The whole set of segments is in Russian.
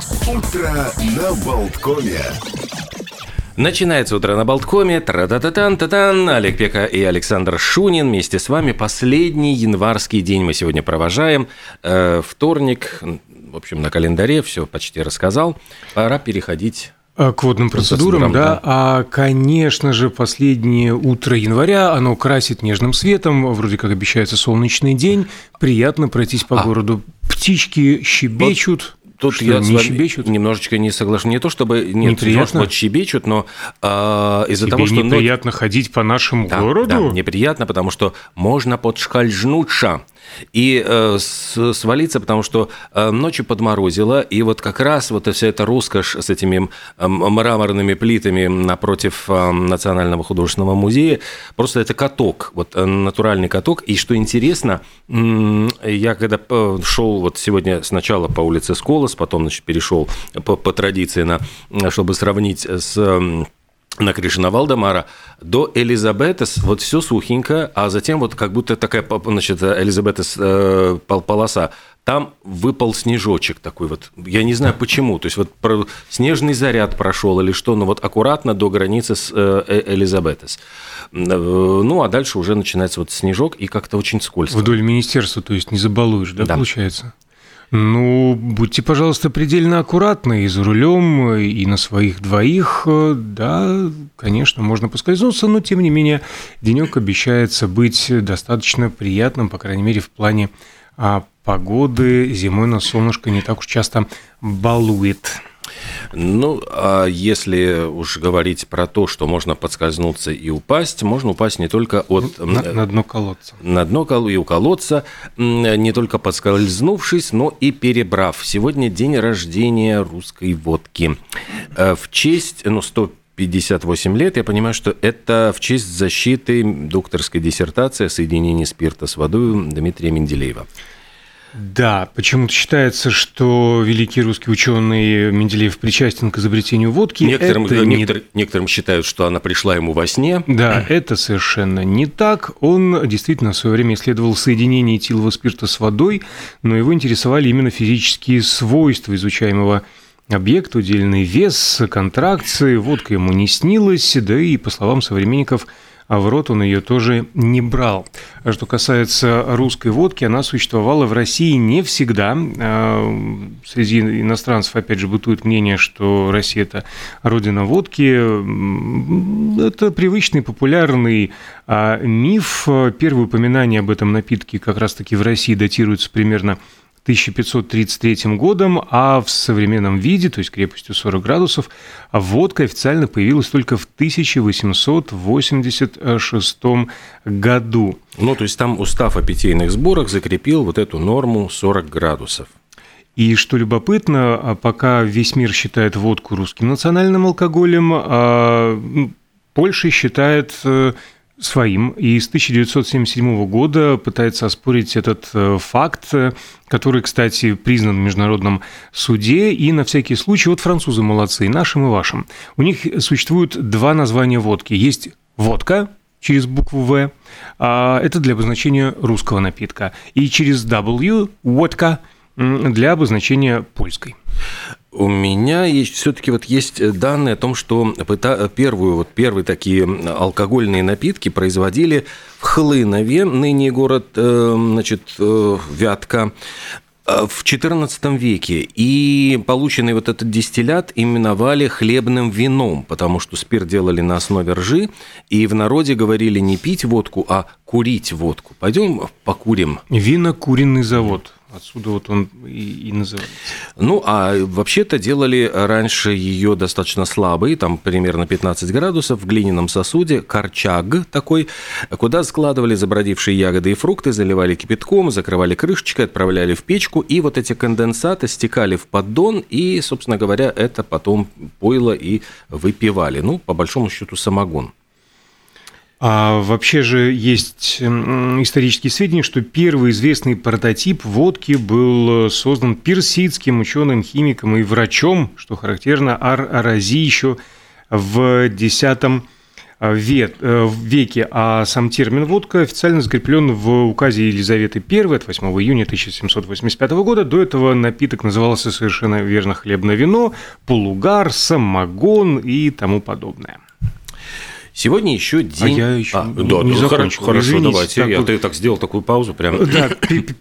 Утро на Болткоме. Начинается утро на Болткоме. Тра-та-та-тан, та-тан. Олег Пека и Александр Шунин вместе с вами. Последний январский день мы сегодня провожаем. Э, вторник, в общем, на календаре все почти рассказал. Пора переходить А, К водным процедурам, процедурам, да. да. А, конечно же, последнее утро января, оно красит нежным светом, вроде как обещается солнечный день, приятно пройтись по А. городу. Птички щебечут. Тут Что, я с не вами щебечут? немножечко не соглашен. Не то чтобы нет, Неприятно? вот щебечут, но а, из-за Тебе того, что неприятно ходить по нашему Да, городу? да, неприятно, потому что можно подшкальзнуться и э, свалиться, потому что э, ночью подморозило, и вот как раз вот вся эта роскошь с этими э, мраморными плитами напротив э, Национального художественного музея, просто это каток, вот э, натуральный каток. И что интересно, м, я когда э, шел вот сегодня сначала по улице Сколос, потом значит, перешел по, по традиции, на, чтобы сравнить с м, на Кришна Валдемара до Элизабетес вот все сухенько, а затем вот как будто такая, значит, Элизабетес э, пол- полоса, там выпал снежочек такой вот. Я не знаю почему. То есть вот про- снежный заряд прошел или что, но вот аккуратно до границы с э, э, Элизабетес. Э, Ну, а дальше уже начинается вот снежок и как-то очень скользко. Вдоль министерства, то есть не забалуешь, да, Да. получается? Ну, будьте, пожалуйста, предельно аккуратны и за рулем, и на своих двоих. Да, конечно, можно поскользнуться, но тем не менее денек обещается быть достаточно приятным, по крайней мере, в плане а, погоды. Зимой нас солнышко не так уж часто балует. Ну, а если уж говорить про то, что можно подскользнуться и упасть, можно упасть не только от... На, на дно колодца. на дно кол- и у колодца, не только подскользнувшись, но и перебрав. Сегодня день рождения русской водки. Э, В честь, ну, 158 лет, я понимаю, что это в честь защиты докторской диссертации о соединении спирта с водой Дмитрия Менделеева. Да, почему-то считается, что великий русский ученый Менделеев причастен к изобретению водки. Некоторым, Это не некотор- некоторым считают, что она пришла ему во сне. Да, это совершенно не так. Он действительно в свое время исследовал соединение этилового спирта с водой, но его интересовали именно физические свойства изучаемого объекта, удельный вес, контракции. Водка ему не снилась, да и, по словам современников, а в рот он ее тоже не брал. А что касается русской водки, она существовала в России не всегда. А, Среди иностранцев, опять же, бытует мнение, что Россия – это родина водки. Это привычный, популярный а, миф. Первые упоминания об этом напитке как раз-таки в России датируются примерно 1533 годом, а в современном виде, то есть крепостью 40 градусов, водка официально появилась только в 1886 году. Ну, то есть там устав о питейных сборах закрепил вот эту норму 40 градусов. И что любопытно, а пока весь мир считает водку русским национальным алкоголем, а, Польша считает э, своим, и с 1977 года пытается оспорить этот э, факт, э, который, кстати, признан в международном суде, и на всякий случай, вот французы молодцы, и нашим, и вашим. У них существует два названия водки. Есть водка, через букву В, а это для обозначения русского напитка, и через W, водка, для обозначения польской. У меня есть все-таки вот есть данные о том, что первую вот первые такие алкогольные напитки производили в Хлынове, ныне город, э, значит, э, Вятка, э, в XIV веке. И полученный вот этот дистиллят именовали хлебным вином, потому что спирт делали на основе ржи, и в народе говорили не пить водку, а курить водку. Пойдем покурим. Винокуренный завод. Отсюда вот он и, и называется. Ну, а вообще-то делали раньше ее достаточно слабой, там примерно 15 градусов, в глиняном сосуде, корчаг такой, куда складывали забродившие ягоды и фрукты, заливали кипятком, закрывали крышечкой, отправляли в печку, и вот эти конденсаты стекали в поддон, и, собственно говоря, это потом пойло и выпивали. Ну, по большому счету, самогон. А вообще же есть исторические сведения, что первый известный прототип водки был создан персидским ученым, химиком и врачом, что характерно, Ар-Арази еще в X веке, а сам термин «водка» официально закреплен в указе Елизаветы I от 8 июня 1785 года. До этого напиток назывался совершенно верно хлебное вино, полугар, самогон и тому подобное. Сегодня еще день... А я еще а, не, да, не да, закончил. Хорошо, Извините, давайте. так Я вот- ты так сделал такую паузу прям. Да, пе- пе-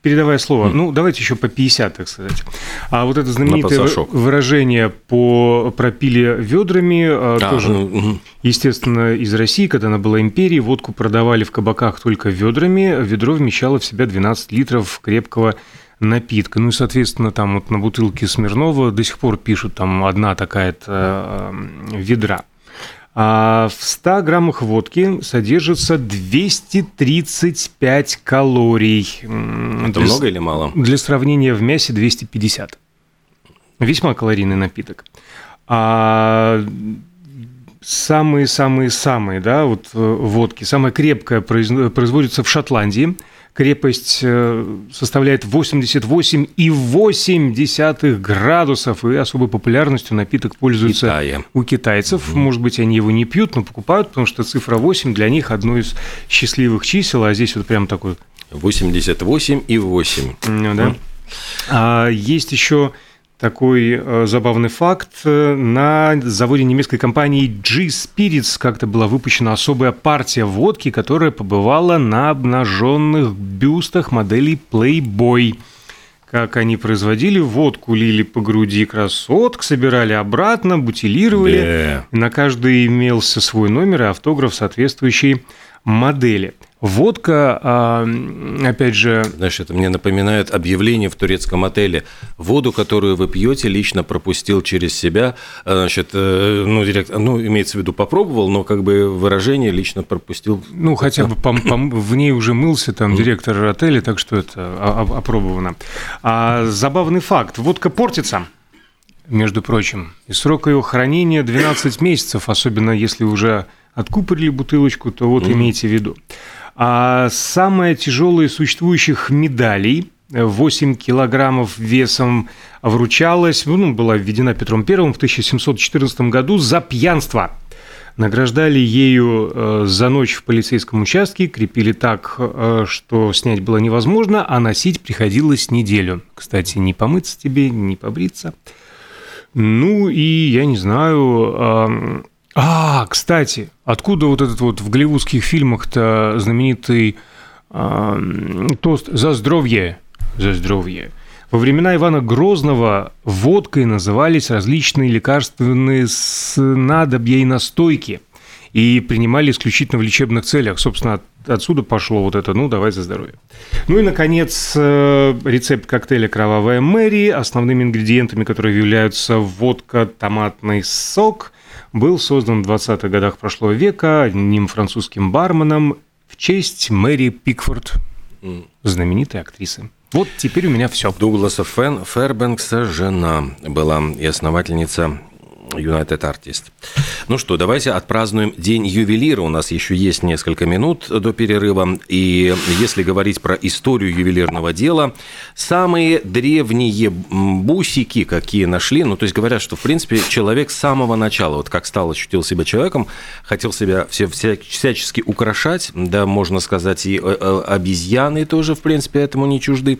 передавая, слово. Ну, давайте еще по 50, так сказать. А вот это знаменитое выражение по пропили ведрами, а, А, тоже, ну, естественно, из России, когда она была империей, водку продавали в кабаках только ведрами. Ведро вмещало в себя 12 литров крепкого напитка. Ну и, соответственно, там вот на бутылке Смирнова до сих пор пишут там одна такая-то э, ведра. А в 100 граммах водки содержится 235 калорий. Это для много или мало? Для сравнения, в мясе 250. Весьма калорийный напиток. А самые-самые-самые, да, вот э, водки, самая крепкая произ- производится в Шотландии. Крепость э, составляет 88,8 градусов, и особой популярностью напиток пользуется Китае. у китайцев. Может быть, они его не пьют, но покупают, потому что цифра 8 для них одно из счастливых чисел, а здесь вот прям такой 88 и 8. ну, да. А, есть еще такой э, забавный факт. Э, На заводе немецкой компании G-Spirits как-то была выпущена особая партия водки, которая побывала на обнаженных бюстах моделей Playboy. Как они производили водку, лили по груди красоток, собирали обратно, бутилировали. Бе. На каждой имелся свой номер и автограф соответствующей модели. Водка, а, опять же, Знаешь, это мне напоминает объявление в турецком отеле. Воду, которую вы пьете, лично пропустил через себя. А, Значит, э, ну, директор, ну, имеется в виду, попробовал, но как бы выражение лично пропустил. Ну, хотя бы пом- пом- в ней уже мылся там директор отеля, так что это опробовано. А забавный факт. Водка портится, между прочим. И срок ее хранения 12 месяцев, особенно если уже откупорили бутылочку, то вот имейте в виду. А самая тяжелая из существующих медалей 8 килограммов весом вручалась, ну, была введена Петром Первым в 1714 году за пьянство. Награждали ею э, за ночь в полицейском участке, крепили так, э, что снять было невозможно, а носить приходилось неделю. Кстати, не помыться тебе, не побриться. Ну и я не знаю. А, кстати, откуда вот этот вот в голливудских фильмах-то знаменитый ам, тост «За здоровье», «За здоровье». Во времена Ивана Грозного водкой назывались различные лекарственные снадобья и настойки и принимали исключительно в лечебных целях. Собственно, от- отсюда пошло вот это «ну, давай за здоровье». Ну и, наконец, э, рецепт коктейля «Кровавая Мэри». Основными ингредиентами, которые являются водка, томатный сок, был создан в 20-х годах прошлого века одним французским барменом в честь Мэри Пикфорд, знаменитой актрисы. Вот теперь у меня все. Дугласа Фен, Фербенкса жена была и основательница United Artist. Ну что, давайте отпразднуем День ювелира. У нас еще есть несколько минут до перерыва. И если говорить про историю ювелирного дела, самые древние бусики, какие нашли, ну, то есть говорят, что, в принципе, человек с самого начала, вот как стал, ощутил себя человеком, хотел себя все, вся- всячески украшать, да, можно сказать, и э, э, обезьяны тоже, в принципе, этому не чужды.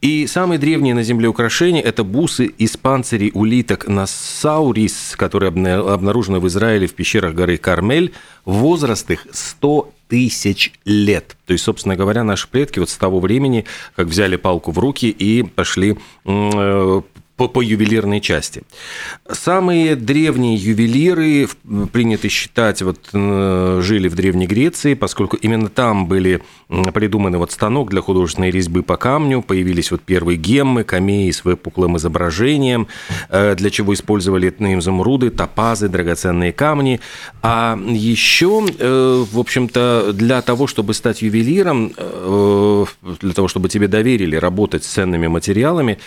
И самые древние на Земле украшения – это бусы из панцирей улиток Нассаурис, которые обна- обнаружены в Израиле в пещерах горы Кармель. Возраст их 100 тысяч лет. То есть, собственно говоря, наши предки вот с того времени, как взяли палку в руки и пошли э, по, по ювелирной части. Самые древние ювелиры, принято считать, вот, жили в Древней Греции, поскольку именно там были придуманы вот станок для художественной резьбы по камню, появились вот первые геммы, камеи с выпуклым изображением, э, для чего использовали изумруды, топазы, драгоценные камни. А еще, э, в общем-то, для того, чтобы стать ювелиром, э, для того, чтобы тебе доверили работать с ценными материалами,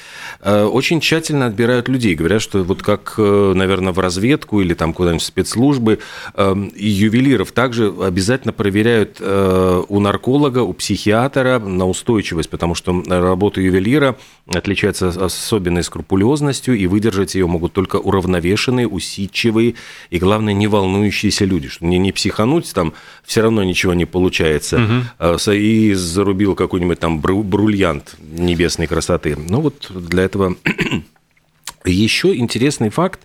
очень тщательно тщательно отбирают людей. Говорят, что вот как, э, наверное, в разведку или там куда-нибудь в спецслужбы, эм, и ювелиров также обязательно проверяют э, у нарколога, у психиатра на устойчивость, потому что работа ювелира отличается особенной скрупулезностью, и выдержать ее могут только уравновешенные, усидчивые и, главное, не волнующиеся люди. Что не, не психануть, там все равно ничего не получается. Угу. И зарубил какой-нибудь там бриллиант небесной красоты. Ну вот для этого еще интересный факт,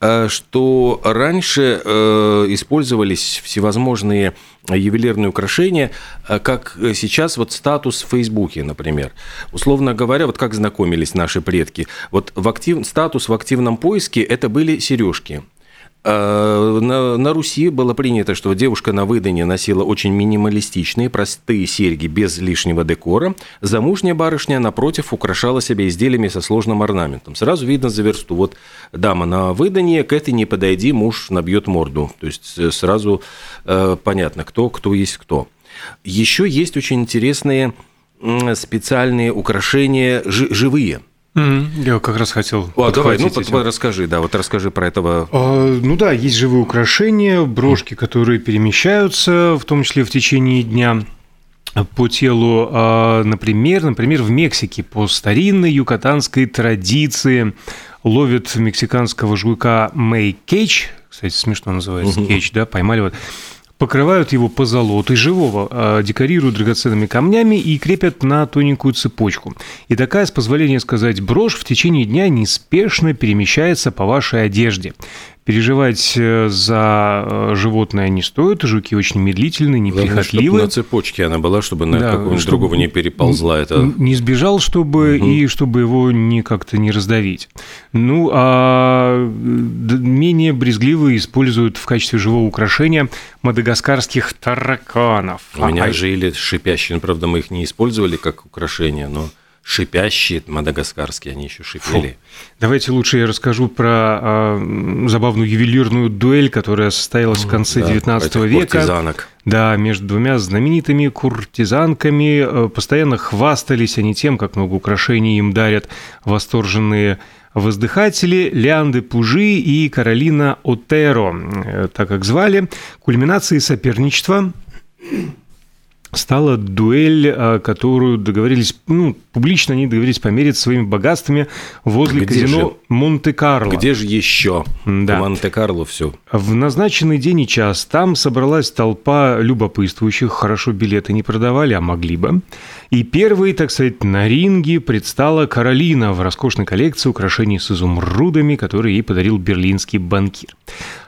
э, что раньше э, использовались всевозможные ювелирные украшения, э, как сейчас вот статус в Фейсбуке, например. Условно говоря, вот как знакомились наши предки. Вот в актив... статус в активном поиске – это были сережки. А, на, на Руси было принято, что девушка на выдане носила очень минималистичные, простые серьги без лишнего декора. Замужняя барышня, напротив, украшала себя изделиями со сложным орнаментом. Сразу видно за версту. Вот дама на выданье, к этой не подойди, муж набьет морду. То есть э, сразу э, понятно, кто, кто есть кто. Еще есть очень интересные специальные украшения живые – я как раз хотел. А, давай, ну этим. расскажи, да, вот расскажи про этого. А, ну да, есть живые украшения, брошки, которые перемещаются, в том числе в течение дня по телу, а, например, например, в Мексике по старинной юкатанской традиции ловят мексиканского жука Мэй Кейч, кстати, смешно называется, Кейч, да, поймали вот покрывают его по золотой живого, а, декорируют драгоценными камнями и крепят на тоненькую цепочку. И такая, с позволения сказать, брошь в течение дня неспешно перемещается по вашей одежде. Переживать э, за э, животное не стоит, жуки очень медлительные, неприхотливые. на цепочке она была, чтобы на да, какого-нибудь другого не переползла. Это... Не сбежал, чтобы угу. и чтобы его не как-то не раздавить. Ну, а менее брезгливые используют в качестве живого украшения мадагаскарских тараканов. У меня а... жили шипящие, ну, правда, мы их не использовали как украшение, но шипящие, мадагаскарские, они еще шипели. Фу. Давайте лучше я расскажу про э, забавную ювелирную дуэль, которая состоялась в конце да, 19 века. Куртизанок. Да, между двумя знаменитыми куртизанками. Э, постоянно хвастались они тем, как много украшений им дарят восторженные воздыхатели Леанды Пужи и Каролина Отеро, э, так как звали. Кульминацией соперничества стала дуэль, а, которую договорились, ну, публично они договорились помериться своими богатствами возле Где казино Монте-Карло. Где же еще? Да. Монте-Карло все. В назначенный день и час там собралась толпа любопытствующих, хорошо билеты не продавали, а могли бы. И первой, так сказать, на ринге предстала Каролина в роскошной коллекции украшений с изумрудами, которые ей подарил берлинский банкир.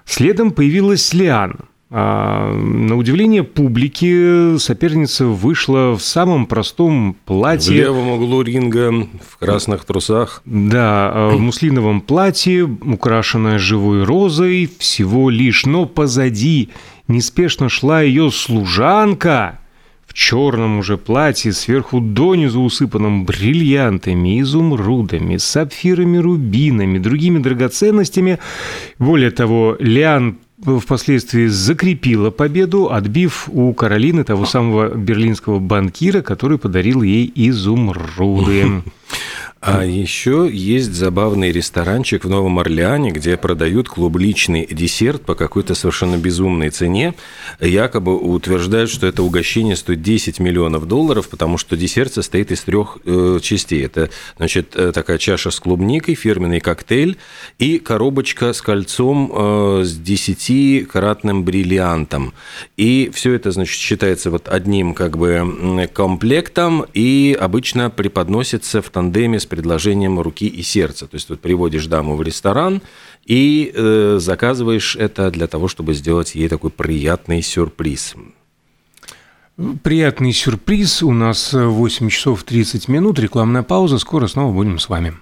Следом появилась Лиан – а, на удивление публики соперница вышла в самом простом платье. В левом углу ринга, в красных трусах. Да, а, в муслиновом платье, украшенное живой розой, всего лишь. Но позади неспешно шла ее служанка в черном уже платье, сверху донизу усыпанном бриллиантами, изумрудами, сапфирами, рубинами, другими драгоценностями. Более того, Лиан впоследствии закрепила победу, отбив у Каролины того самого берлинского банкира, который подарил ей изумруды. А еще есть забавный ресторанчик в Новом Орлеане, где продают клубничный десерт по какой-то совершенно безумной цене. Якобы утверждают, что это угощение стоит 10 миллионов долларов, потому что десерт состоит из трех э, частей. Это, значит, э, такая чаша с клубникой, фирменный коктейль и коробочка с кольцом э, с 10-кратным бриллиантом. И все это, значит, считается вот одним как бы комплектом и обычно преподносится в тандеме с предложением руки и сердца. То есть вот приводишь даму в ресторан и э, заказываешь это для того, чтобы сделать ей такой приятный сюрприз. Приятный сюрприз. У нас 8 часов 30 минут. Рекламная пауза. Скоро снова будем с вами.